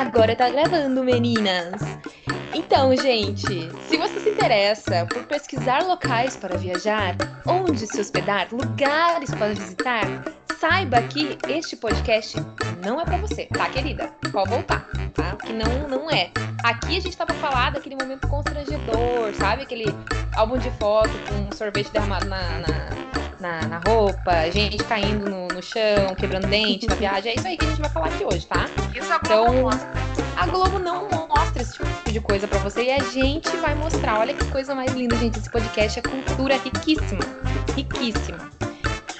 Agora tá gravando, meninas! Então, gente, se você se interessa por pesquisar locais para viajar, onde se hospedar, lugares para visitar, saiba que este podcast não é para você, tá, querida? Pode voltar, tá? Que não, não é. Aqui a gente pra falar daquele momento constrangedor, sabe? Aquele álbum de foto com sorvete derramado na, na, na, na roupa, gente caindo no, no, chão, quebrando dente na viagem. É isso aí que a gente vai falar aqui hoje, tá? Isso a Globo então, mostra. A Globo não mostra esse tipo de coisa para você e a gente vai mostrar. Olha que coisa mais linda, gente. Esse podcast é cultura riquíssima. Riquíssima.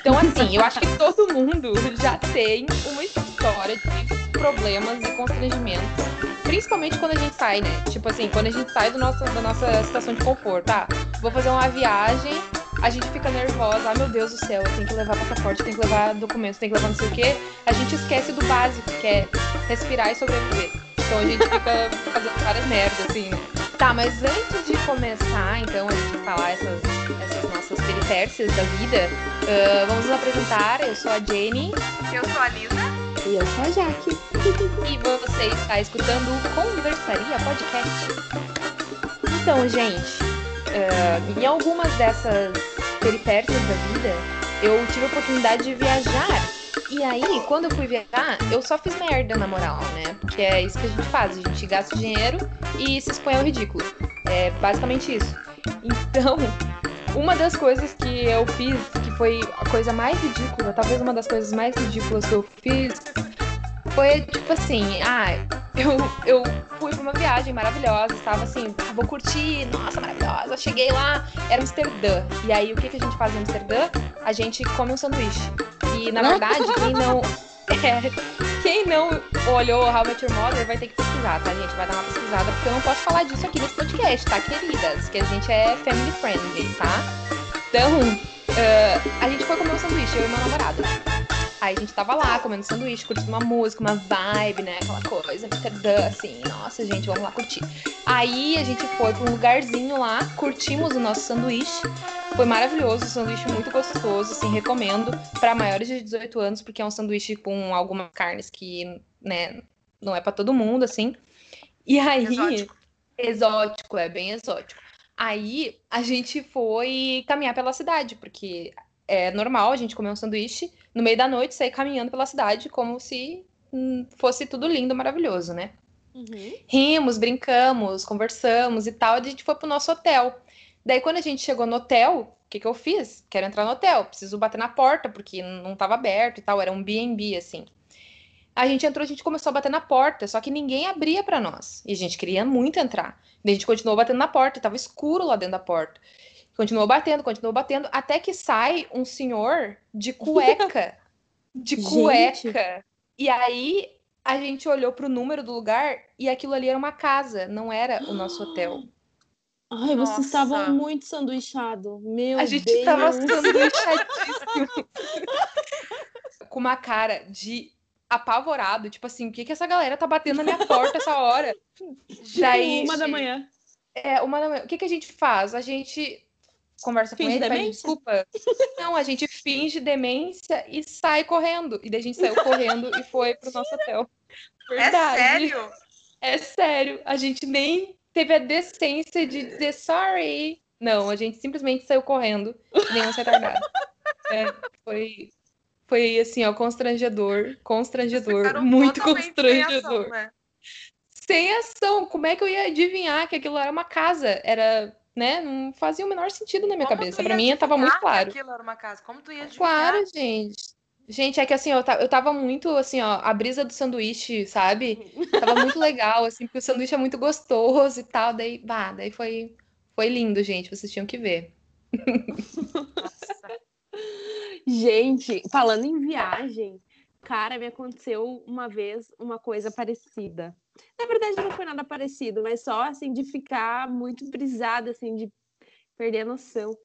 Então, assim, eu acho que todo mundo já tem uma história de problemas e constrangimentos. Principalmente quando a gente sai, né? Tipo assim, quando a gente sai do nosso, da nossa situação de conforto, tá? Vou fazer uma viagem, a gente fica nervosa, ah meu Deus do céu, eu tenho que levar passaporte, tenho que levar documentos, tenho que levar não sei o quê. A gente esquece do básico, que é respirar e sobreviver. Então a gente fica fazendo várias merdas, assim. Tá, mas antes de começar, então, a gente falar essas, essas nossas peripécias da vida, uh, vamos nos apresentar. Eu sou a Jenny. Eu sou a Lisa. E eu sou a Jaque. E você está escutando o Conversaria Podcast. Então, gente, uh, em algumas dessas peripécias da vida, eu tive a oportunidade de viajar. E aí, quando eu fui viajar, eu só fiz merda, na moral, né? Porque é isso que a gente faz, a gente gasta dinheiro e se expõe ao ridículo. É basicamente isso. Então, uma das coisas que eu fiz, que foi a coisa mais ridícula, talvez uma das coisas mais ridículas que eu fiz, foi tipo assim, ah, eu, eu fui pra uma viagem maravilhosa, estava assim, ah, vou curtir, nossa, maravilhosa. Cheguei lá, era Amsterdã. E aí, o que, que a gente faz em Amsterdã? A gente come um sanduíche. E, na verdade, quem não... É, quem não olhou How Met Your Mother vai ter que pesquisar, tá, gente? Vai dar uma pesquisada, porque eu não posso falar disso aqui nesse podcast, tá, queridas? Que a gente é family friendly, tá? Então, uh, a gente foi comer um sanduíche, eu e meu namorado. Aí a gente tava lá comendo sanduíche, curtindo uma música, uma vibe, né? Aquela coisa, Amsterdã, assim, nossa, gente, vamos lá curtir. Aí a gente foi pra um lugarzinho lá, curtimos o nosso sanduíche. Foi maravilhoso, um sanduíche muito gostoso, assim, recomendo para maiores de 18 anos, porque é um sanduíche com algumas carnes que, né, não é para todo mundo, assim. E aí. Exótico. Exótico, é bem exótico. Aí a gente foi caminhar pela cidade, porque é normal a gente comer um sanduíche no meio da noite, sair caminhando pela cidade como se hum, fosse tudo lindo, maravilhoso, né? Uhum. Rimos, brincamos, conversamos e tal. E a gente foi pro nosso hotel. Daí, quando a gente chegou no hotel, o que, que eu fiz? Quero entrar no hotel, preciso bater na porta, porque não estava aberto e tal, era um BB, assim. A gente entrou, a gente começou a bater na porta, só que ninguém abria para nós. E a gente queria muito entrar. Daí a gente continuou batendo na porta, tava escuro lá dentro da porta. Continuou batendo, continuou batendo, até que sai um senhor de cueca. de cueca. Gente. E aí a gente olhou pro número do lugar e aquilo ali era uma casa, não era o nosso hotel. Ai, Nossa. vocês estavam muito sanduichado. Meu A gente Deus. tava sanduichadíssimo. Com uma cara de apavorado, tipo assim, o que que essa galera tá batendo na minha porta essa hora? Já uma da manhã. É, uma da manhã. O que que a gente faz? A gente conversa finge com ele, pede desculpa. Não, a gente finge demência e sai correndo. E daí a gente saiu correndo e foi pro nosso hotel. É Verdade. É sério? É sério. A gente nem teve a decência de dizer sorry. Não, a gente simplesmente saiu correndo, nem um retardado. É, foi, foi assim, ó, constrangedor, constrangedor, muito constrangedor. Sem ação, né? sem ação, como é que eu ia adivinhar que aquilo era uma casa? Era né? Não fazia o menor sentido na minha Como cabeça. Para mim, tava muito claro. aquilo era uma casa. Como tu ia adivinhar? Claro, gente. Gente, é que assim, eu, eu tava muito, assim, ó, a brisa do sanduíche, sabe? Tava muito legal, assim, porque o sanduíche é muito gostoso e tal. Daí, bah, daí foi, foi lindo, gente. Vocês tinham que ver. Nossa. Gente, falando em viagem, cara, me aconteceu uma vez uma coisa parecida. Na verdade, não foi nada parecido, mas só assim de ficar muito brisada, assim, de perder a noção.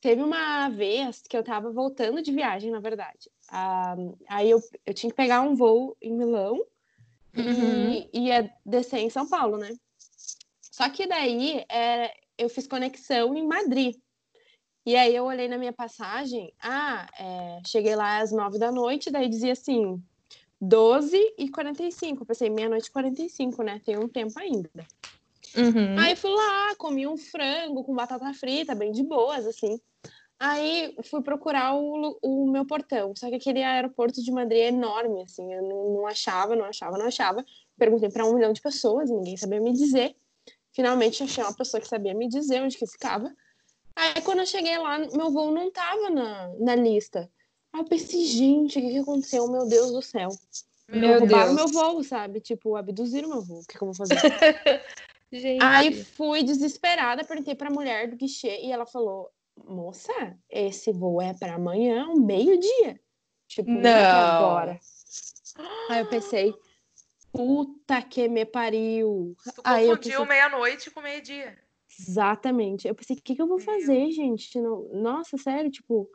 Teve uma vez que eu tava voltando de viagem, na verdade. Ah, aí eu, eu tinha que pegar um voo em Milão uhum. e ia descer em São Paulo, né? Só que daí é, eu fiz conexão em Madrid. E aí eu olhei na minha passagem, ah, é, cheguei lá às nove da noite, daí dizia assim, 12 e 45. Eu pensei, meia-noite e 45, né? Tem um tempo ainda. Uhum. Aí fui lá, comi um frango com batata frita, bem de boas, assim. Aí fui procurar o, o meu portão. Só que aquele aeroporto de Madrid é enorme, assim. Eu não, não achava, não achava, não achava. Perguntei para um milhão de pessoas, ninguém sabia me dizer. Finalmente achei uma pessoa que sabia me dizer onde que ficava. Aí quando eu cheguei lá, meu voo não tava na, na lista. Aí eu pensei, gente, o que, que aconteceu? Meu Deus do céu. Meu roubaram Deus. meu voo, sabe? Tipo, abduziram meu voo. O que, que eu vou fazer? Gente. Aí fui desesperada, perguntei pra mulher do guichê e ela falou: Moça, esse voo é para amanhã, um meio-dia. Tipo, não é Não. agora. Aí eu pensei: Puta que me pariu. Tu Aí eu confundiu pensei, meia-noite com meio-dia. exatamente. Eu pensei: O que, que eu vou Meu. fazer, gente? Não- Nossa, sério, tipo,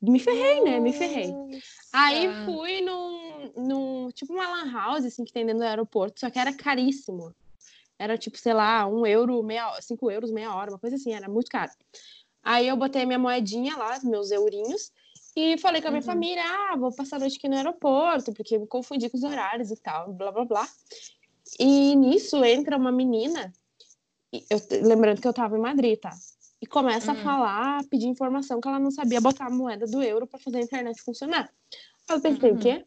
me ferrei, né? Me ferrei. Aí fui num, num tipo uma lan house, assim, que tem dentro do aeroporto, só que era caríssimo. Era tipo, sei lá, um euro, meia, cinco euros, meia hora, uma coisa assim, era muito caro. Aí eu botei minha moedinha lá, meus eurinhos, e falei com a minha Uhum. família, ah, vou passar a noite aqui no aeroporto, porque me confundi com os horários e tal, blá, blá, blá. E nisso entra uma menina, eu- lembrando que eu tava em Madrid, tá? E começa Hum. a falar, pedir informação que ela não sabia botar a moeda do euro para fazer a internet funcionar. Aí eu pensei, Uhum. o quê?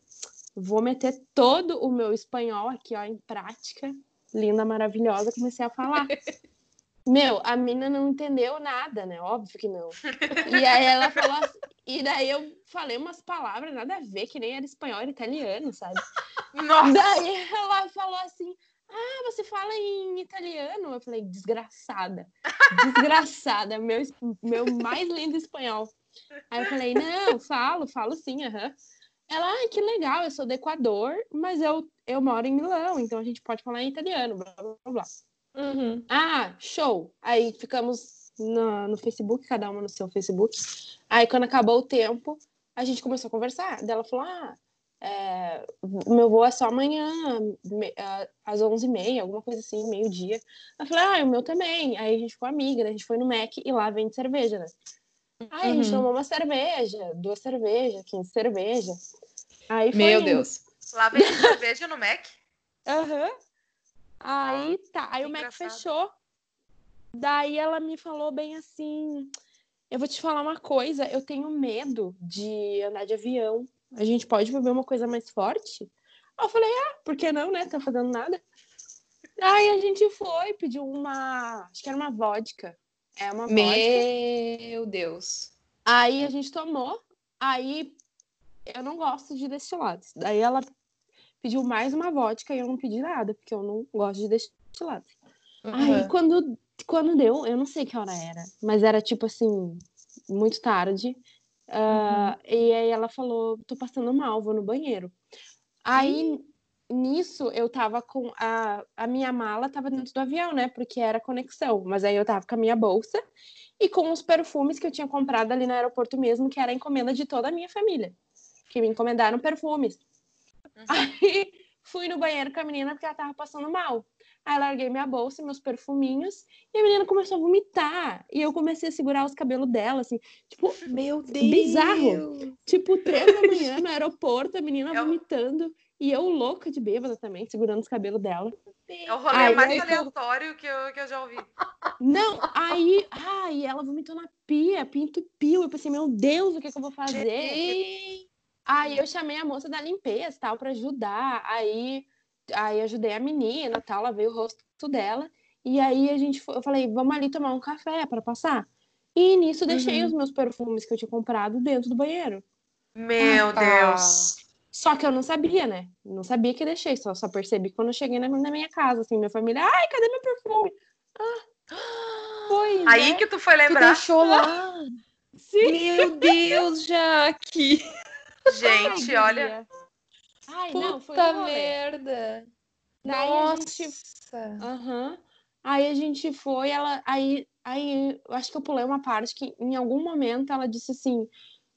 Vou meter todo o meu espanhol aqui, ó, em prática. Linda, maravilhosa, comecei a falar. Meu, a menina não entendeu nada, né? Óbvio que não. E aí ela falou assim, e daí eu falei umas palavras nada a ver, que nem era espanhol, era italiano, sabe? Nossa! Daí ela falou assim: Ah, você fala em italiano? Eu falei, desgraçada. Desgraçada, meu, meu mais lindo espanhol. Aí eu falei, não, falo, falo sim, aham. Ela, ai, que legal, eu sou do Equador, mas eu, eu moro em Milão, então a gente pode falar em italiano, blá, blá, blá, blá. Uhum. Ah, show! Aí ficamos no, no Facebook, cada uma no seu Facebook. Aí quando acabou o tempo, a gente começou a conversar. Daí ela falou: Ah, é, o meu voo é só amanhã, me- ah, às 11h30, alguma coisa assim, meio-dia. Eu falei: Ah, o meu também. Aí a gente ficou amiga, daí a gente foi no Mac e lá vende cerveja, né? Aí a gente Uhum. tomou uma cerveja, duas cervejas, 15 cerveja. Aí foi Meu indo. Deus. Lá vem cerveja no Mac. Aham. Aí tá, aí o Mac engraçado. fechou. Daí ela me falou bem assim: Eu vou te falar uma coisa, eu tenho medo de andar de avião. A gente pode beber uma coisa mais forte? Aí eu falei: Ah, por que não, né? Tá fazendo nada. Aí a gente foi, pediu uma. Acho que era uma vodka. É uma vodka. Meu Deus. Aí a gente tomou. Aí eu não gosto de destilados. Daí ela pediu mais uma vodka e eu não pedi nada, porque eu não gosto de destilados. Aí Uhum. quando, quando deu, eu não sei que hora era, mas era tipo assim, muito tarde. Ah, E aí ela falou: tô passando mal, vou no banheiro. Aí nisso eu tava com a, a minha mala tava dentro do avião, né? Porque era conexão. Mas aí eu tava com a minha bolsa e com os perfumes que eu tinha comprado ali no aeroporto mesmo, que era a encomenda de toda a minha família. Que me encomendaram perfumes. Aí fui no banheiro com a menina porque ela tava passando mal. Aí larguei minha bolsa e meus perfuminhos e a menina começou a vomitar. E eu comecei a segurar os cabelos dela, assim, tipo, Meu Deus. Bizarro. tipo, três da manhã no aeroporto, a menina Eu- vomitando. E eu louca de bêbada também, segurando os cabelos dela. É o rolê Aí mais aleatório que eu, que eu já ouvi. Não, aí, ai, ela vomitou na pia, pia entupiu. Eu pensei, meu Deus, o que, que eu vou fazer? Gente. Aí eu chamei a moça da limpeza, tal, para ajudar. Aí, aí ajudei a menina, tal, lavei o rosto dela. E aí a gente, foi, eu falei, vamos ali tomar um café para passar. E nisso deixei Uhum. os meus perfumes que eu tinha comprado dentro do banheiro. Meu Ah. Deus. Só que eu não sabia, né? Não sabia que deixei, só, só percebi quando eu cheguei na, na minha casa, assim, minha família, ai, cadê meu perfume? Pois Aí é. que tu foi Tu lembrar. deixou lá. Sim. Meu Deus, Jaque. Gente, olha. Ai, não, foi Puta um rolê. merda. Daí a gente Nossa. Aham. Aí a gente foi, ela. Aí, aí eu acho que eu pulei uma parte que em algum momento ela disse assim: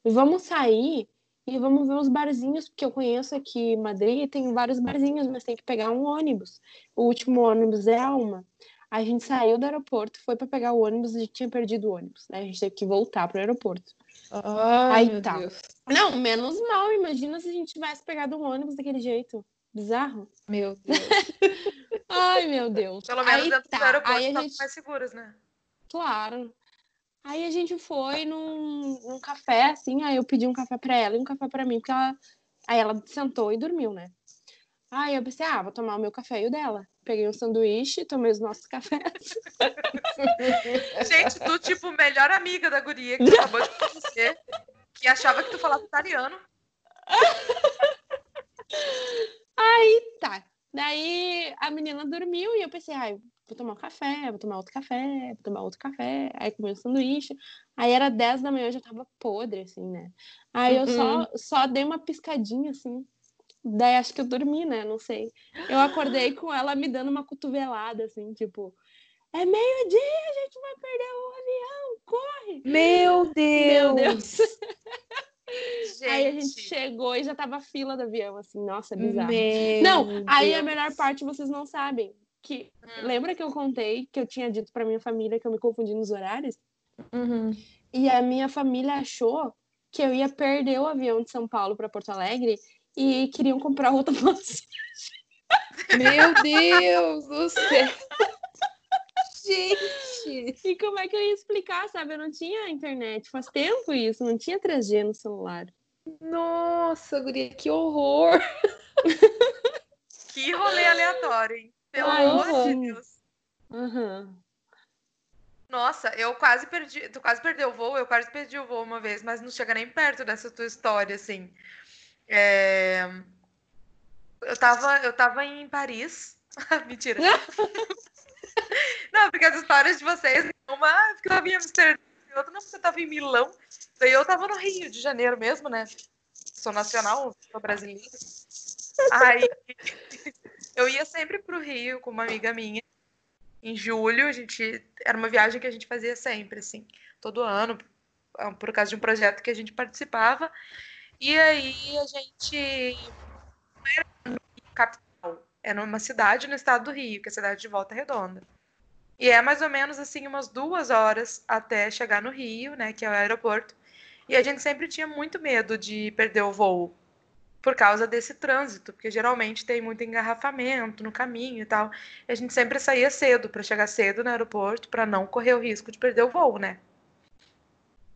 vamos sair e vamos ver os barzinhos, porque eu conheço aqui em Madrid, tem vários barzinhos, mas tem que pegar um ônibus. O último ônibus é a uma. Aí a gente saiu do aeroporto, foi para pegar o ônibus, a gente tinha perdido o ônibus, né? A gente teve que voltar pro aeroporto. Ai, Aí meu tá. Deus. Não, menos mal. Imagina se a gente tivesse pegado um ônibus daquele jeito. Bizarro. Meu Deus. Ai, meu Deus. Pelo menos Aí dentro tá. do aeroporto Aí gente... mais seguras, né? Claro. Aí a gente foi num, num café, assim, aí eu pedi um café pra ela e um café pra mim, porque ela. Aí ela sentou e dormiu, né? Aí eu pensei, ah, vou tomar o meu café e o dela. Peguei um sanduíche, tomei os nossos cafés. Gente, tu, tipo, melhor amiga da guria que acabou de conhecer, que achava que tu falava italiano. Aí tá. Daí a menina dormiu e eu pensei, ai, vou tomar um café, vou tomar outro café, vou tomar outro café. Aí comi um sanduíche. Aí era 10 da manhã, eu já tava podre, assim, né? Aí eu só, só dei uma piscadinha, assim. Daí acho que eu dormi, né? Não sei. Eu acordei com ela me dando uma cotovelada, assim, tipo, é meio-dia, a gente vai perder o avião, corre! Meu Deus. Meu Deus! Gente, Aí a gente chegou e já tava fila do avião, assim, nossa, bizarro. Meu Não, aí a Deus. melhor parte vocês não sabem. Que, Hum. Lembra que eu contei que eu tinha dito pra minha família que eu me confundi nos horários? Uhum. E a minha família achou que eu ia perder o avião de São Paulo para Porto Alegre e queriam comprar outra passagem. Meu Deus do céu. Gente. E como é que eu ia explicar, sabe? Eu não tinha internet. Faz tempo isso, não tinha 3G no celular. Nossa, guria, que horror. que rolê aleatório, hein? Pelo Ai, amor de. Deus. Aham. Nossa, eu quase perdi. Tu quase perdeu o voo, eu quase perdi o voo uma vez, mas não chega nem perto dessa tua história, assim. É, Eu tava, eu tava em Paris. Mentira. não, porque as histórias de vocês, uma, porque eu tava em Amsterdã, outra, não, eu tava em Milão. Daí eu tava no Rio de Janeiro mesmo, né? Sou nacional, sou brasileira. Aí eu ia sempre pro Rio com uma amiga minha. Em julho, a gente era uma viagem que a gente fazia sempre, assim, todo ano, por causa de um projeto que a gente participava. E aí a gente não era capital, era numa cidade no estado do Rio, que é a cidade de Volta Redonda. E é mais ou menos assim umas duas horas até chegar no Rio, né, que é o aeroporto. E a gente sempre tinha muito medo de perder o voo por causa desse trânsito, porque geralmente tem muito engarrafamento no caminho e tal. E a gente sempre saía cedo para chegar cedo no aeroporto para não correr o risco de perder o voo, né?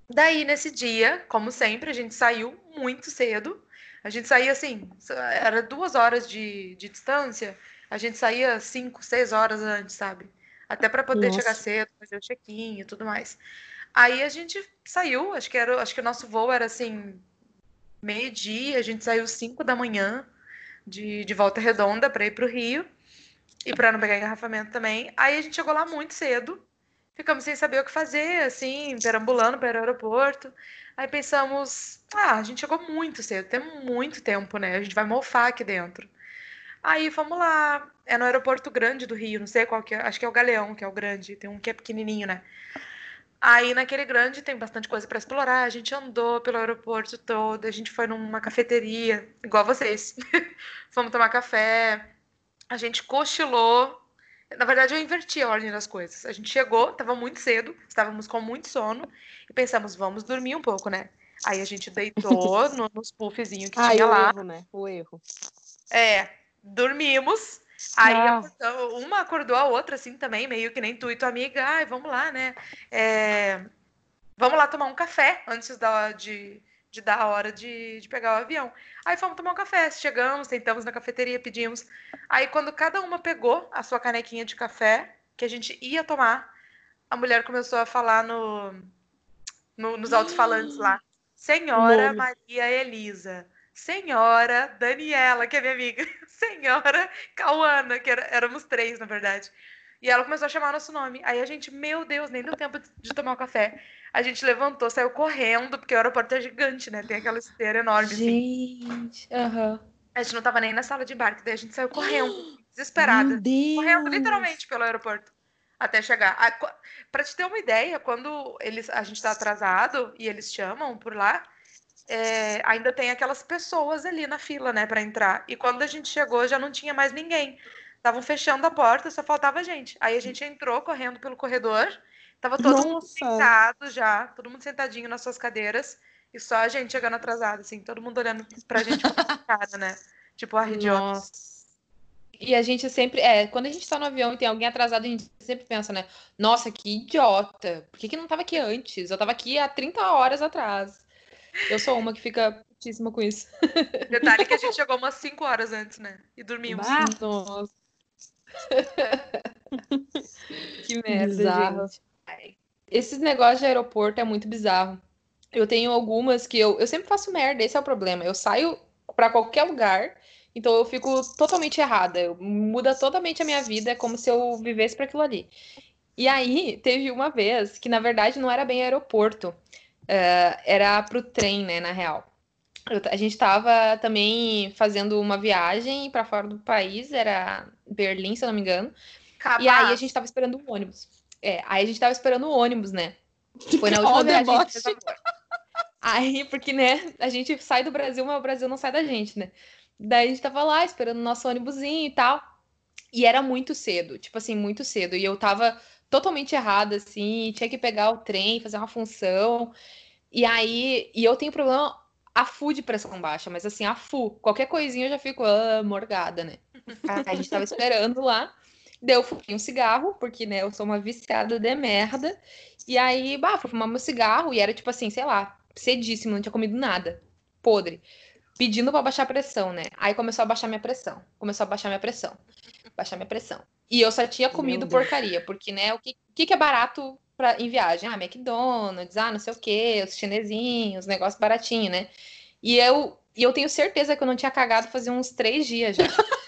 Daí nesse dia, como sempre, a gente saiu muito cedo. A gente saía assim, era duas horas de, de distância. A gente saía cinco, seis horas antes, sabe? Até para poder Nossa. chegar cedo, fazer o check-in e tudo mais. Aí a gente saiu, acho que era, acho que o nosso voo era assim meio-dia, a gente saiu 5 da manhã de, de volta redonda para ir para o Rio e para não pegar engarrafamento também. Aí a gente chegou lá muito cedo, ficamos sem saber o que fazer, assim, perambulando para o aeroporto. Aí pensamos, ah, a gente chegou muito cedo, temos muito tempo, né? A gente vai mofar aqui dentro. Aí fomos lá, é no aeroporto grande do Rio, não sei qual que é, acho que é o Galeão, que é o grande, tem um que é pequenininho, né? Aí naquele grande tem bastante coisa para explorar. A gente andou pelo aeroporto todo, a gente foi numa cafeteria, igual vocês. Fomos tomar café, a gente cochilou. Na verdade, eu inverti a ordem das coisas. A gente chegou, estava muito cedo, estávamos com muito sono e pensamos, vamos dormir um pouco, né? Aí a gente deitou no, nos puffzinhos que Ai, tinha o lá. erro, né? O erro. É, dormimos. Aí Ah. acordou- uma acordou a outra, assim, também, meio que nem tu e tua amiga. Ai, vamos lá, né? É, vamos lá tomar um café antes da, de, de dar a hora de, de pegar o avião. Aí fomos tomar um café. Chegamos, sentamos na cafeteria, pedimos. Aí quando cada uma pegou a sua canequinha de café, que a gente ia tomar, a mulher começou a falar no, no- nos alto-falantes lá. Senhora Nome. Maria Elisa. Senhora Daniela, que é minha amiga. Senhora Cauana, que era- éramos três, na verdade. E ela começou a chamar nosso nome. Aí a gente, meu Deus, nem deu tempo de tomar o café. A gente levantou, saiu correndo, porque o aeroporto é gigante, né? Tem aquela esteira enorme, assim. Gente. Aham. A gente não tava nem na sala de embarque, daí a gente saiu correndo, desesperada. Correndo literalmente pelo aeroporto até chegar. A- qu- Pra te ter uma ideia, quando eles, a gente tá atrasado e eles chamam por lá, é, ainda tem aquelas pessoas ali na fila, né, pra entrar. E quando a gente chegou, já não tinha mais ninguém. Estavam fechando a porta, só faltava gente. Aí a gente entrou correndo pelo corredor, tava todo mundo Nossa. sentado já, todo mundo sentadinho nas suas cadeiras. E só a gente chegando atrasada, assim, todo mundo olhando pra gente com cara, né? Tipo, a idiota. Nossa. E a gente sempre, é, quando a gente tá no avião e tem alguém atrasado, a gente sempre pensa, né? Nossa, que idiota. Por que, que não tava aqui antes? Eu tava aqui há 30 horas atrás. Eu sou uma que fica putíssima com isso. Detalhe que a gente chegou umas 5 horas antes, né? E dormimos. Bah, Nossa. que merda, Bizarro. gente. Esses negócios de aeroporto é muito bizarro. Eu tenho algumas que eu, eu sempre faço merda, esse é o problema. Eu saio pra qualquer lugar, então eu fico totalmente errada. Eu, muda totalmente a minha vida, é como se eu vivesse para aquilo ali. E aí, teve uma vez que, na verdade, não era bem aeroporto, eh, era pro trem, né, na real. Eu- a gente tava também fazendo uma viagem para fora do país, era Berlim, se eu não me engano. Capaz. E aí a gente tava esperando o ônibus. É, aí a gente tava esperando o ônibus, né? Foi na última que a gente. Aí, porque, né, a gente sai do Brasil, mas o Brasil não sai da gente, né? Daí a gente tava lá esperando o nosso ônibusinho e tal. E era muito cedo, tipo assim, muito cedo. E eu tava totalmente errada, assim, tinha que pegar o trem, fazer uma função. E aí, e eu tenho problema a full de pressão baixa, mas assim, a full. Qualquer coisinha eu já fico ah, morgada, né? A gente tava esperando lá. Daí eu fumei um cigarro, porque, né, eu sou uma viciada de merda. E aí, bah, fui fumar meu cigarro e era tipo assim, sei lá, cedíssimo, não tinha comido nada. Podre. Pedindo pra baixar a pressão, né? Aí começou a baixar minha pressão. Começou a baixar minha pressão. Baixar minha pressão. E eu só tinha comido porcaria, porque, né, o que, que que é barato pra, em viagem? Ah, McDonald's, ah, não sei o quê, os chinesinhos, negócio baratinho, né? E eu, e eu tenho certeza que eu não tinha cagado fazia uns três dias já.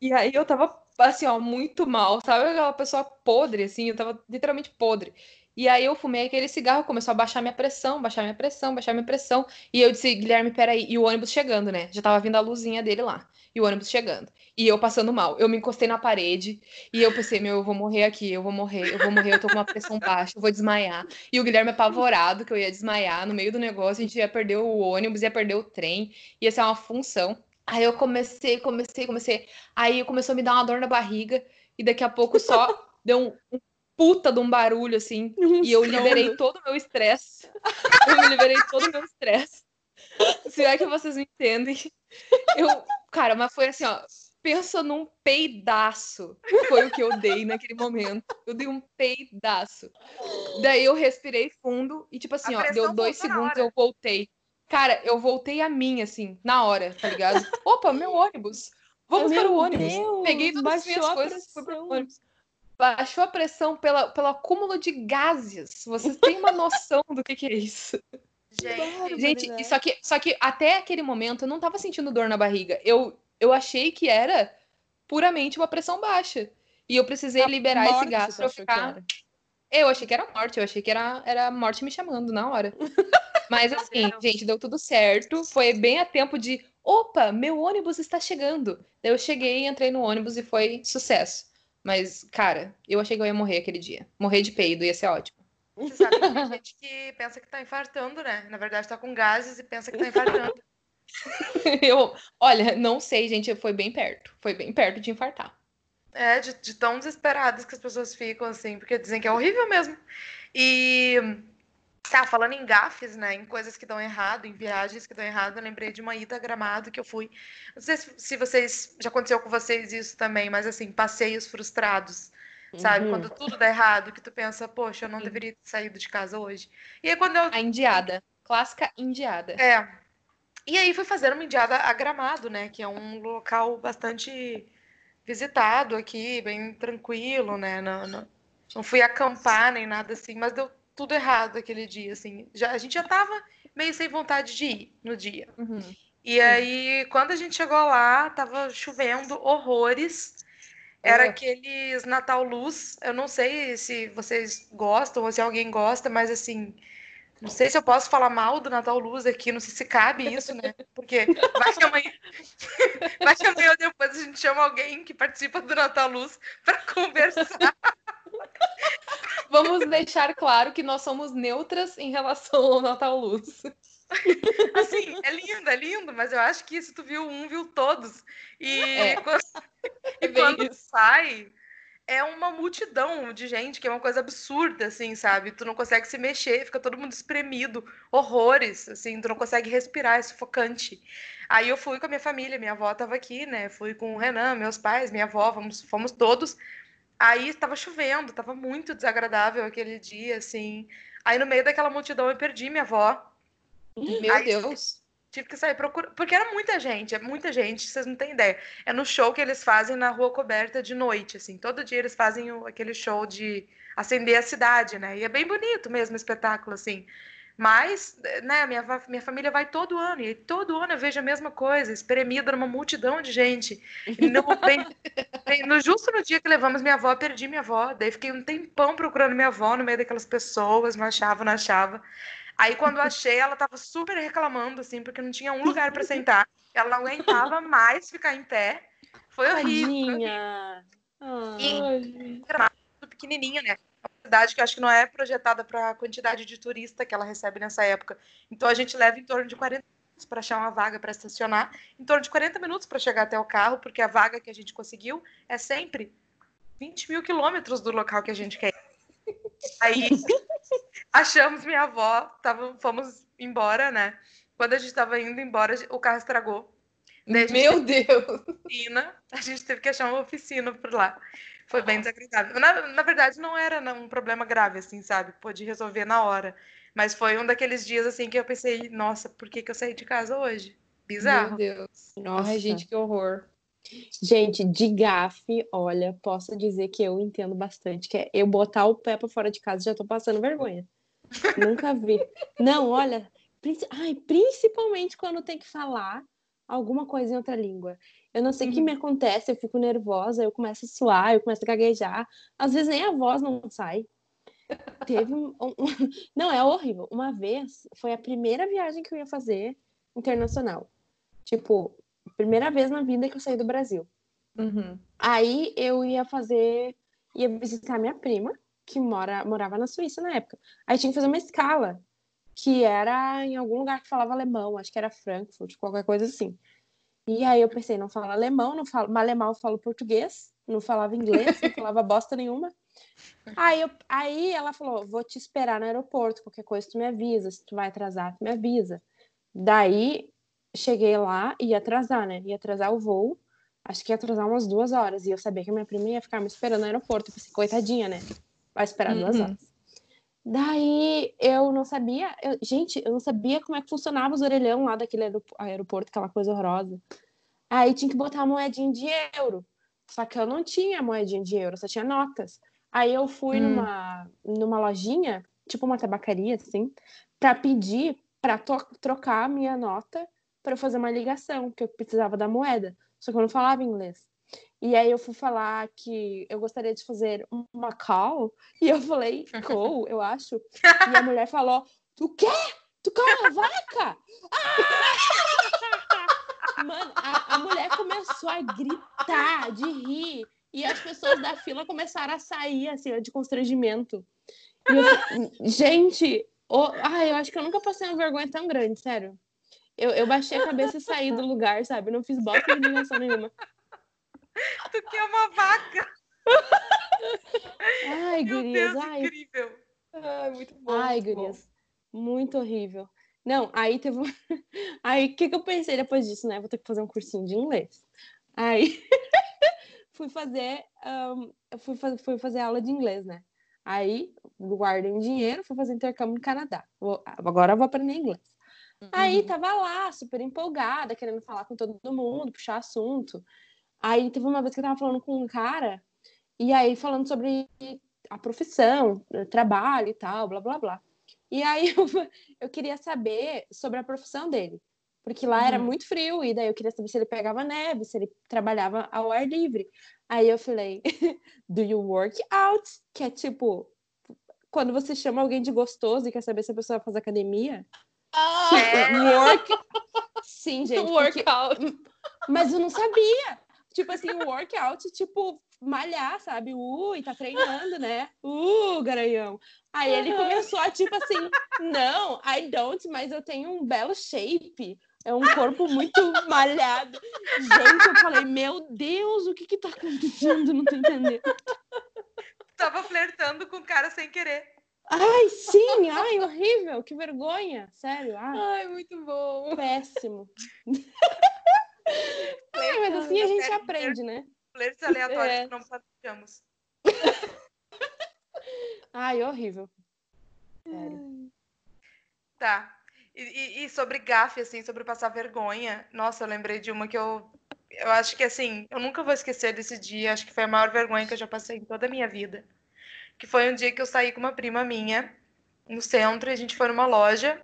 E aí eu tava, assim, ó, muito mal, sabe? Aquela pessoa podre, assim, eu tava literalmente podre. E aí eu fumei aquele cigarro, começou a baixar minha pressão, baixar minha pressão, baixar minha pressão. E eu disse, Guilherme, peraí. E o ônibus chegando, né? Já tava vindo a luzinha dele lá. E o ônibus chegando. E eu passando mal. Eu me encostei na parede. E eu pensei, meu, eu vou morrer aqui, eu vou morrer, eu vou morrer, eu tô com uma pressão baixa, eu vou desmaiar. E o Guilherme apavorado que eu ia desmaiar no meio do negócio, a gente ia perder o ônibus, ia perder o trem, ia ser uma função. Aí eu comecei, comecei, comecei. Aí começou a me dar uma dor na barriga. E daqui a pouco só deu um, um puta de um barulho, assim. Um E eu liberei todo o meu estresse. Eu liberei todo o meu estresse. Se é que vocês me entendem. Eu, cara, mas foi assim, ó. Pensa num peidaço. Foi o que eu dei naquele momento. Eu dei um peidaço. Daí eu respirei fundo e, tipo assim, ó, deu dois segundos, eu voltei. Cara, eu voltei a mim, assim, na hora, tá ligado? Opa, meu ônibus. Vamos Meu para o ônibus. Deus, Peguei todas as minhas a coisas e fui para o ônibus. Baixou a pressão pela, pelo acúmulo de gases. Vocês têm uma noção do que, que é isso? Gente, Gente, só que, só que até aquele momento eu não tava sentindo dor na barriga. Eu, eu achei que era puramente uma pressão baixa. E eu precisei liberar esse Morte, gás tu pra eu ficar. Eu achei que era morte, eu achei que era, era a morte me chamando na hora. Mas assim, gente, deu tudo certo. Foi bem a tempo de. Opa, meu ônibus está chegando. Daí eu cheguei, entrei no ônibus e foi sucesso. Mas, cara, eu achei que eu ia morrer aquele dia. Morrer de peido, ia ser ótimo. Você sabe que tem gente que pensa que tá infartando, né? Na verdade, tá com gases e pensa que tá infartando. Eu, olha, não sei, gente, foi bem perto. Foi bem perto de infartar. É, de, de tão desesperadas que as pessoas ficam, assim, porque dizem que é horrível mesmo. E, tá, falando em gafes, né, em coisas que dão errado, em viagens que dão errado, eu lembrei de uma ida a Gramado que eu fui. Não sei se, se vocês, já aconteceu com vocês isso também, mas assim, passeios frustrados, sabe? Uhum. Quando tudo dá errado, que tu pensa, poxa, eu não Sim. deveria ter saído de casa hoje. E aí quando eu A indiada. Clássica indiada. É. E aí fui fazer uma indiada a Gramado, né? Que é um local bastante visitado aqui, bem tranquilo, né? Não, não, não fui acampar nem nada assim, mas deu tudo errado aquele dia, assim. Já, a gente já tava meio sem vontade de ir no dia. Uhum. E aí, quando a gente chegou lá, tava chovendo horrores. Era Ah. aqueles Natal Luz. Eu não sei se vocês gostam ou se alguém gosta, mas assim, não sei se eu posso falar mal do Natal Luz aqui, não sei se cabe isso, né? Porque vai que amanhã, vai que amanhã ou depois a gente chama alguém que participa do Natal Luz para conversar. Vamos deixar claro que nós somos neutras em relação ao Natal Luz. Assim, é lindo, é lindo, mas eu acho que se tu viu um, viu todos. E É. quando, É e quando isso. sai, é uma multidão de gente, que é uma coisa absurda, assim, sabe? Tu não consegue se mexer, fica todo mundo espremido, horrores, assim, tu não consegue respirar, é sufocante. Aí eu fui com a minha família, minha avó tava aqui, né? Fui com o Renan, meus pais, minha avó, fomos, fomos todos. Aí estava chovendo, estava muito desagradável aquele dia, assim. Aí no meio daquela multidão eu perdi minha avó. Meu Aí, Deus. Tive que sair procurando. Porque era muita gente, é muita gente, vocês não têm ideia. É no show que eles fazem na rua coberta de noite, assim. Todo dia eles fazem o- aquele show de acender a cidade, né? E é bem bonito mesmo o espetáculo, assim. Mas, né, minha, minha família vai todo ano, e todo ano eu vejo a mesma coisa, espremida numa multidão de gente. E no, bem- bem- no- justo no dia que levamos minha avó, perdi minha avó. Daí fiquei um tempão procurando minha avó no meio daquelas pessoas, não achava, não achava. Aí quando achei, ela tava super reclamando, assim, porque não tinha um lugar para sentar. Ela não aguentava mais ficar em pé. Foi horrível. Tadinha. Ah. E- pequenininha, né? Cidade que acho que não é projetada para a quantidade de turista que ela recebe nessa época. Então a gente leva em torno de 40 minutos para achar uma vaga para estacionar, em torno de 40 minutos para chegar até o carro, porque a vaga que a gente conseguiu é sempre 20 mil quilômetros do local que a gente quer. Aí achamos minha avó, tava, fomos embora, né? Quando a gente estava indo embora, o carro estragou. Meu Deus. oficina, a gente teve que achar uma oficina por lá. Foi bem desagradável. Na, na verdade, não era um problema grave, assim, sabe? Pôde resolver na hora. Mas foi um daqueles dias, assim, que eu pensei, nossa, por que, que eu saí de casa hoje? Meu Bizarro. Deus. Nossa. Ai, gente, que horror. Gente, de gafe, olha, posso dizer que eu entendo bastante, que é eu botar o pé pra fora de casa já tô passando vergonha. Nunca vi. Não, olha, princi- ai, principalmente quando tem que falar alguma coisa em outra língua. Eu não sei o que Uhum. me acontece, eu fico nervosa, eu começo a suar, eu começo a gaguejar. Às vezes nem a voz não sai. Teve um, um- Não, é horrível. Uma vez, foi a primeira viagem que eu ia fazer internacional. Tipo, primeira vez na vida que eu saí do Brasil. Uhum. Aí eu ia fazer, ia visitar minha prima, que mora, morava na Suíça na época. Aí tinha que fazer uma escala, que era em algum lugar que falava alemão, acho que era Frankfurt, qualquer coisa assim. E aí eu pensei, não falo alemão, não falo, mal eu falo português, não falava inglês, não falava bosta nenhuma. Aí, eu, aí ela falou, vou te esperar no aeroporto, qualquer coisa tu me avisa, se tu vai atrasar, tu me avisa. Daí cheguei lá, ia atrasar, né? Ia atrasar o voo, acho que ia atrasar umas duas horas. E eu sabia que a minha prima ia ficar me esperando no aeroporto. Eu pensei, coitadinha, né? Vai esperar duas Uhum. horas. Daí eu não sabia, eu- gente, eu não sabia como é que funcionava os orelhão lá daquele aeropo- aeroporto, aquela coisa horrorosa. Aí tinha que botar uma moedinha de euro. Só que eu não tinha moedinha de euro, só tinha notas. Aí eu fui Hum. numa, numa lojinha, tipo uma tabacaria, assim, pra pedir pra to- trocar a minha nota para eu fazer uma ligação, que eu precisava da moeda. Só que eu não falava inglês. E aí eu fui falar que eu gostaria de fazer uma call, e eu falei call, eu acho. E a mulher falou: Tu quê? Tu quer uma vaca? Ah! Mano, a, a mulher começou a gritar de rir. E as pessoas da fila começaram a sair, assim, de constrangimento. Eu, gente, ô- ai, eu acho que eu nunca passei uma vergonha tão grande, sério. Eu, eu baixei a cabeça e saí do lugar, sabe? Não fiz bosta de ligação nenhuma. Tu que é uma vaca. Ai, Meu gurias, Deus, ai, incrível. Ai, muito bom. ai, muito bom. gurias. Muito horrível. Não, aí teve. um- Aí, o que, que eu pensei depois disso, né? Vou ter que fazer um cursinho de inglês. Aí, fui fazer. ahn, eu fui, faz- fui fazer aula de inglês, né? Aí, guardei dinheiro, fui fazer intercâmbio no Canadá. Vou- agora eu vou aprender inglês. Aí Uhum. tava lá, super empolgada, querendo falar com todo mundo, puxar assunto. Aí teve uma vez que eu tava falando com um cara, e aí falando sobre a profissão, o trabalho e tal, blá blá blá. E aí eu, eu queria saber sobre a profissão dele, porque lá era Uhum. muito frio, e daí eu queria saber se ele pegava neve, se ele trabalhava ao ar livre. Aí eu falei, do you work out? Que é tipo, quando você chama alguém de gostoso e quer saber se a pessoa faz academia. Ah, É. Work. Sim, gente. porque- workout. Mas eu não sabia. Tipo assim, o workout, tipo, malhar, sabe? Ui, tá treinando, né? Uh, garanhão. Aí ele começou a, tipo assim, não, I don't, mas eu tenho um belo shape. É um corpo muito malhado. Gente, eu falei, meu Deus, o que que tá acontecendo? Não tô entendendo. tava flertando com o cara sem querer. Ai, sim, ai, horrível, que vergonha, sério. Ai, Ai, muito bom. péssimo. Ai, mas assim a gente aprende, né? Flertes aleatórios É. que não planejamos. Ai, horrível. Sério. Tá. E, e- e sobre gafe, assim, sobre passar vergonha. Nossa, eu lembrei de uma que eu. Eu acho que, assim, eu nunca vou esquecer desse dia. Acho que foi a maior vergonha que eu já passei em toda a minha vida. Que foi um dia que eu saí com uma prima minha no centro e a gente foi numa loja.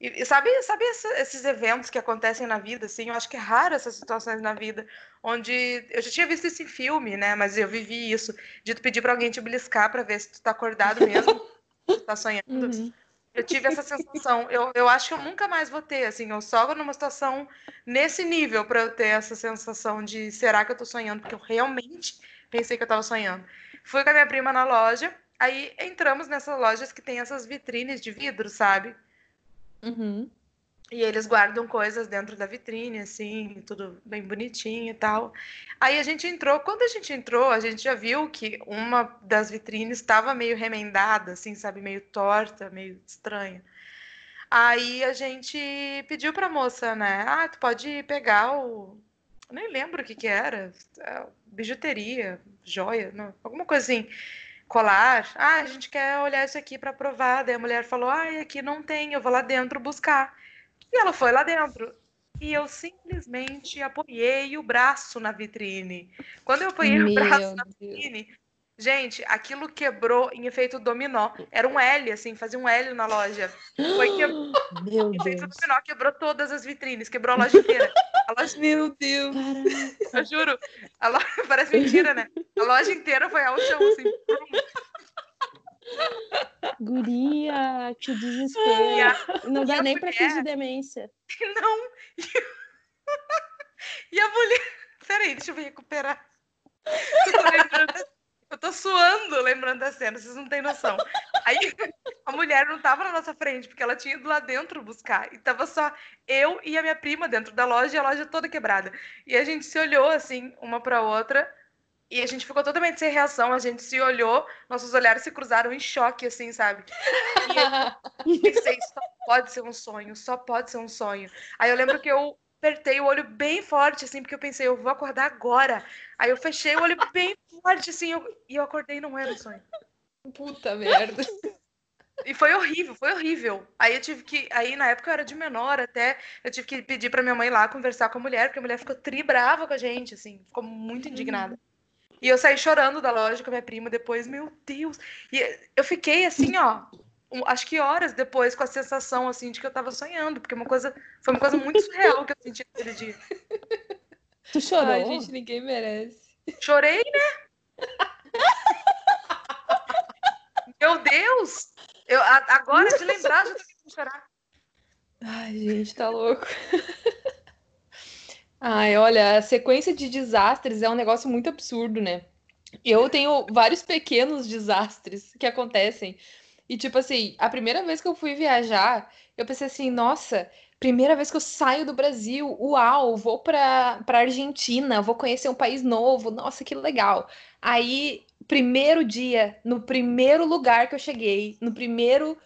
E, e sabe, sabe esses eventos que acontecem na vida, assim? Eu acho que é raro essas situações na vida, onde eu já tinha visto isso em filme, né? Mas eu vivi isso, de tu pedir pra alguém te beliscar pra ver se tu tá acordado mesmo, se tu tá sonhando. Uhum. Eu tive essa sensação. Eu, eu acho que eu nunca mais vou ter, assim, eu só numa situação nesse nível pra eu ter essa sensação de será que eu tô sonhando? Porque eu realmente pensei que eu tava sonhando. Fui com a minha prima na loja, aí entramos nessas lojas que tem essas vitrines de vidro, sabe? Uhum. E eles guardam coisas dentro da vitrine, assim, tudo bem bonitinho e tal. Aí a gente entrou. Quando a gente entrou, a gente já viu que uma das vitrines estava meio remendada, assim, sabe? Meio torta, meio estranha. Aí a gente pediu pra moça, né? Ah, tu pode pegar o. Nem lembro o que que era. É, Bijuteria, joia, não, alguma coisa assim. Colar. Ah, a gente quer olhar isso aqui pra provar. Daí a mulher falou: Ah, aqui não tem, eu vou lá dentro buscar. E ela foi lá dentro. E eu simplesmente apoiei o braço na vitrine. Quando eu apoiei o braço Meu na Deus. vitrine, gente, aquilo quebrou em efeito dominó. Era um L, assim, fazia um L na loja. Foi que Meu efeito Deus. dominó quebrou todas as vitrines, quebrou a loja inteira. A loja, Meu Deus. Caraca. eu juro, a loja, parece mentira, né? A loja inteira foi ao chão, assim. Guria, que desespero. Não dá nem pra mulher? fingir demência. não. E a mulher. Peraí, deixa eu me recuperar. Eu tô, lembrando- eu tô suando lembrando da cena, vocês não têm noção. Aí a mulher não tava na nossa frente, porque ela tinha ido lá dentro buscar. E tava só eu e a minha prima dentro da loja e a loja toda quebrada. E a gente se olhou assim, uma pra outra. E a gente ficou totalmente sem reação. A gente se olhou, nossos olhares se cruzaram em choque, assim, sabe? E eu pensei, só pode ser um sonho, só pode ser um sonho. Aí eu lembro que eu apertei o olho bem forte, assim, porque eu pensei, eu vou acordar agora. Aí eu fechei o olho bem forte, assim, eu- e eu acordei não era um sonho. Puta merda. E foi horrível, foi horrível. Aí eu tive que. Aí na época eu era de menor até. Eu tive que pedir pra minha mãe lá conversar com a mulher, porque a mulher ficou tri brava com a gente, assim, ficou muito indignada. E eu saí chorando da loja com a minha prima depois, meu Deus. E eu fiquei assim, ó, acho que horas depois com a sensação assim de que eu tava sonhando, porque uma coisa foi uma coisa muito surreal que eu senti naquele dia. Tu chorou? Ai, gente, ninguém merece. Chorei, né? Meu Deus! Eu, a- agora de lembrar, já tô querendo chorar. Ai, gente, tá louco. Ai, olha, a sequência de desastres é um negócio muito absurdo, né? Eu tenho vários pequenos desastres que acontecem. E, tipo assim, a primeira vez que eu fui viajar, eu pensei assim, nossa, primeira vez que eu saio do Brasil, uau, vou pra, pra Argentina, vou conhecer um país novo, nossa, que legal. Aí, primeiro dia, no primeiro lugar que eu cheguei, no primeiro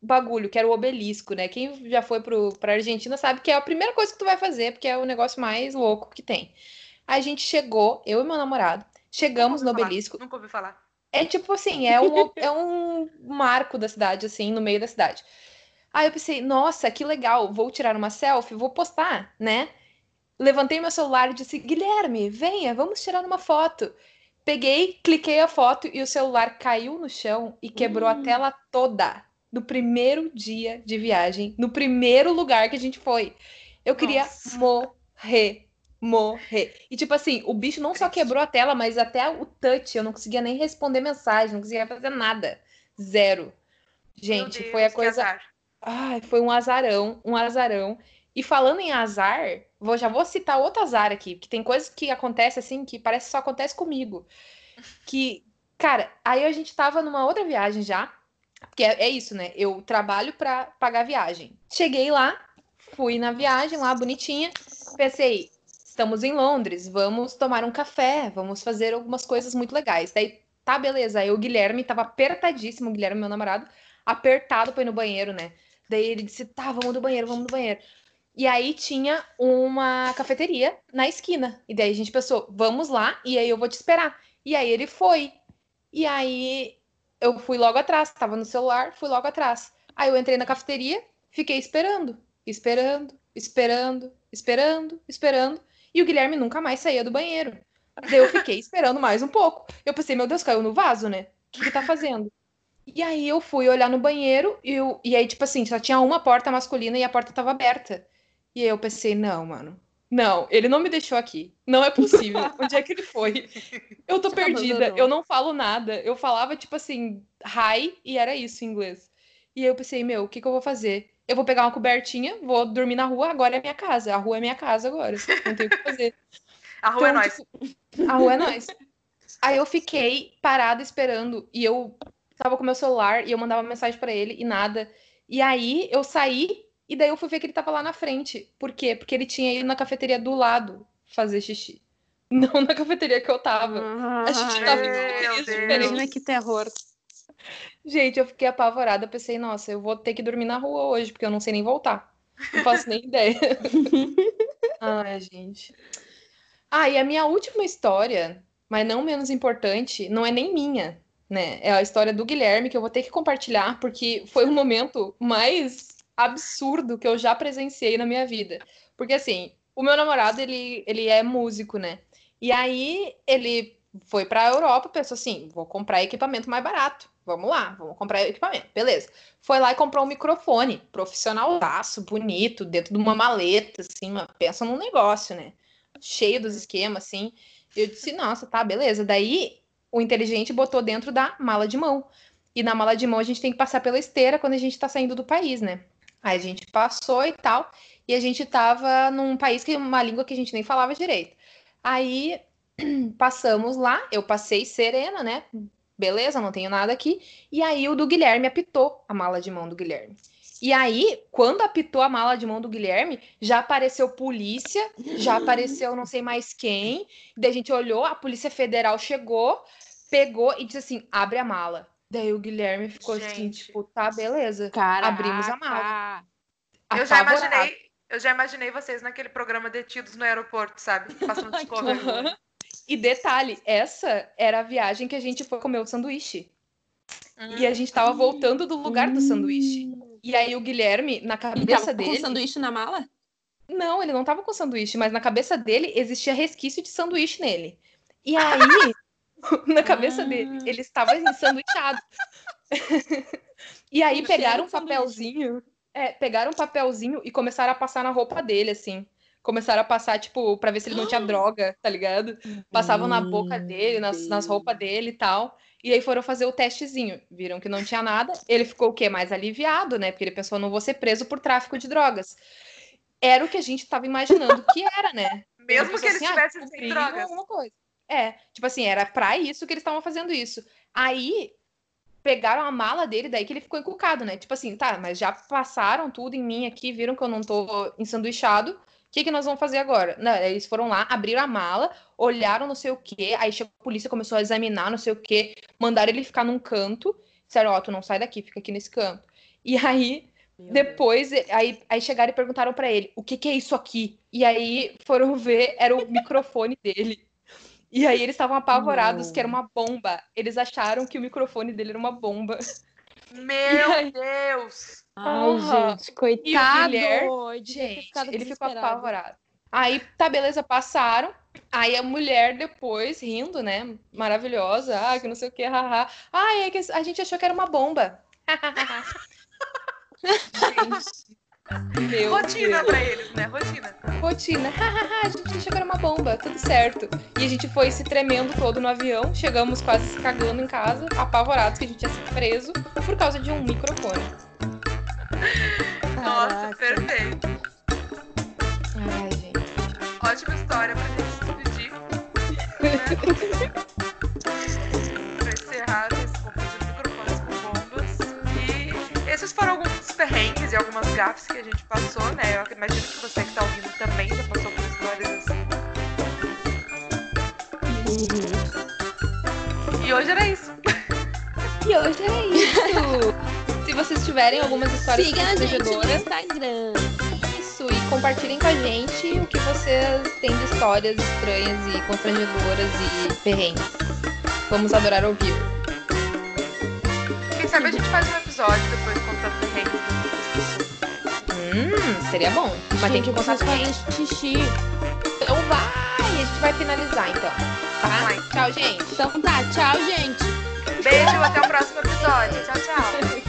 bagulho, que era o obelisco, né? Quem já foi pro, pra Argentina sabe que é a primeira coisa que tu vai fazer, porque é o negócio mais louco que tem. A gente chegou, eu e meu namorado, chegamos no falar, obelisco. Nunca ouvi falar. É tipo assim, é um, é um marco da cidade, assim, no meio da cidade. Aí eu pensei, nossa, que legal, vou tirar uma selfie, vou postar, né? Levantei meu celular e disse, Guilherme, venha, vamos tirar uma foto. Peguei, cliquei a foto e o celular caiu no chão e quebrou a Hum. tela toda no primeiro dia de viagem, no primeiro lugar que a gente foi. Eu queria Nossa. morrer, morrer. E tipo assim, o bicho não só quebrou a tela, mas até o touch, eu não conseguia nem responder mensagem, não conseguia fazer nada. Zero. Gente, Meu foi a Deus, coisa azar. Ai, foi um azarão, um azarão. E falando em azar, vou, já vou citar outro azar aqui, que tem coisas que acontecem assim que parece que só acontece comigo. Que, cara, aí a gente tava numa outra viagem já, porque é, é isso, né? Eu trabalho pra pagar a viagem. Cheguei lá, fui na viagem lá, bonitinha, pensei, estamos em Londres, vamos tomar um café, vamos fazer algumas coisas muito legais. Daí Tá, beleza. Aí o Guilherme tava apertadíssimo, o Guilherme, meu namorado, apertado pra ir no banheiro, né? Daí ele disse: tá, vamos no banheiro, vamos no banheiro. E aí tinha uma cafeteria na esquina. E daí a gente pensou: vamos lá, e aí eu vou te esperar. E aí ele foi. E aí eu fui logo atrás, tava no celular, fui logo atrás. Aí eu entrei na cafeteria, fiquei esperando, esperando, esperando, esperando, esperando. E o Guilherme nunca mais saía do banheiro. Daí eu fiquei esperando mais um pouco. Eu pensei, meu Deus, caiu no vaso, né? O que, que tá fazendo? E aí eu fui olhar no banheiro e, eu, e aí, tipo assim, só tinha uma porta masculina e a porta tava aberta. E aí eu pensei, não, mano. Não, ele não me deixou aqui. Não é possível. Onde é que ele foi? Eu tô perdida. Eu não falo nada. Eu falava, tipo assim, hi, e era isso em inglês. E aí eu pensei, meu, o que, que eu vou fazer? Eu vou pegar uma cobertinha, vou dormir na rua, agora é minha casa. A rua é minha casa agora. Não tem o que fazer. A rua é Então, nós. tipo, a rua é nós. Aí eu fiquei parada esperando e eu tava com meu celular e eu mandava mensagem pra ele e nada. E aí eu saí e daí eu fui ver que ele tava lá na frente. Por quê? Porque ele tinha ido na cafeteria do lado fazer xixi. Não na cafeteria que eu tava. A gente tava em cafeterias diferentes. Imagina que terror. Gente, eu fiquei apavorada. Pensei, nossa, eu vou ter que dormir na rua hoje, porque eu não sei nem voltar. Não faço nem ideia. Ai, gente. Ah, e a minha última história, mas não menos importante, não é nem minha, né? É a história do Guilherme, que eu vou ter que compartilhar, porque foi o momento mais absurdo que eu já presenciei na minha vida. Porque, assim, o meu namorado, ele, ele é músico, né? E aí ele foi pra Europa, pensou assim: vou comprar equipamento mais barato. Vamos lá, vamos comprar equipamento. Beleza. Foi lá e comprou um microfone profissionalzaço, bonito, dentro de uma maleta, assim, uma, pensa num negócio, né? Cheio dos esquemas, assim. Eu disse, nossa, tá, beleza. Daí o inteligente botou dentro da mala de mão. E na mala de mão a gente tem que passar pela esteira quando a gente tá saindo do país, né? Aí a gente passou e tal, e a gente tava num país que uma língua que a gente nem falava direito. Aí passamos lá, eu passei serena, né? Beleza, não tenho nada aqui. E aí o do Guilherme apitou a mala de mão do Guilherme. E aí, quando apitou a mala de mão do Guilherme, já apareceu polícia, já apareceu não sei mais quem. Daí a gente olhou, a Polícia Federal chegou, pegou e disse assim: abre a mala. Daí o Guilherme ficou assim, Gente. tipo, tá, beleza. Caraca. Abrimos a mala. Eu já imaginei, eu já imaginei vocês naquele programa Detidos no Aeroporto, sabe? Passando de correr. E detalhe, essa era a viagem que a gente foi comer o sanduíche. E a gente tava voltando do lugar do sanduíche. E aí o Guilherme, na cabeça tava com dele. sanduíche na mala? Não, ele não tava com sanduíche, mas na cabeça dele existia resquício de sanduíche nele. E aí, na cabeça Ah. dele, ele estava ensanduichado. e aí pegaram um papelzinho, é, pegaram um papelzinho e começaram a passar na roupa dele, assim. Começaram a passar, tipo, pra ver se ele não tinha droga, tá ligado? Passavam na boca dele, nas, nas roupas dele e tal. E aí foram fazer o testezinho. Viram que não tinha nada. Ele ficou o quê? Mais aliviado, né? Porque ele pensou, não vou ser preso por tráfico de drogas. Era o que a gente tava imaginando que era, né? Mesmo Ele que pensou assim, ah, estivessem sem cumpriram drogas. alguma coisa. É, tipo assim, era pra isso que eles estavam fazendo isso. Aí pegaram a mala dele, daí que ele ficou encucado, né? Tipo assim, tá, mas já passaram tudo em mim aqui, viram que eu não tô ensanduichado. O que, que nós vamos fazer agora? Não, eles foram lá, abriram a mala, olharam não sei o quê, aí chegou a polícia, começou a examinar não sei o quê, mandaram ele ficar num canto, disseram, ó, tu não sai daqui, fica aqui nesse canto. E aí Meu depois, aí, aí chegaram e perguntaram pra ele, o que que é isso aqui? E aí foram ver, era o microfone dele. E aí eles estavam apavorados Não. que era uma bomba. Eles acharam que o microfone dele era uma bomba. Meu aí? Deus! Ai, gente, coitado. Devia ter Gente, ele ficou apavorado. Aí, tá, beleza, passaram. Aí a mulher depois, rindo, né? Maravilhosa. Ah, que não sei o que, haha. Ah, é que a gente achou que era uma bomba. gente. Meu Rotina Deus. pra eles, né? Rotina. Rotina. a gente achou que era uma bomba, tudo certo. E a gente foi se tremendo todo no avião. Chegamos quase se cagando em casa, apavorados que a gente ia ser preso por causa de um microfone. Nossa, perfeito. Ai, gente. Ótima história pra gente se despedir. Né? pra encerrar esse compra de microfones com bombas. E esses foram alguns perrengues e algumas gafes que a gente passou, né? Eu imagino que você que tá ouvindo também já passou por histórias assim. Uhum. E hoje era isso. Vocês tiverem algumas histórias Siga a gente no Instagram. isso. E compartilhem com a gente o que vocês têm de histórias estranhas e constrangedoras e perrengues. Vamos adorar ouvir. Quem sabe a gente faz um episódio depois contando perrengues. Hum, seria bom. Mas tem que Gente, contar também. xixi. Então vai! A gente vai finalizar então. Tá? Vai. Tchau, gente. Então tá, tchau, gente. Beijo, até o próximo episódio. Tchau, tchau.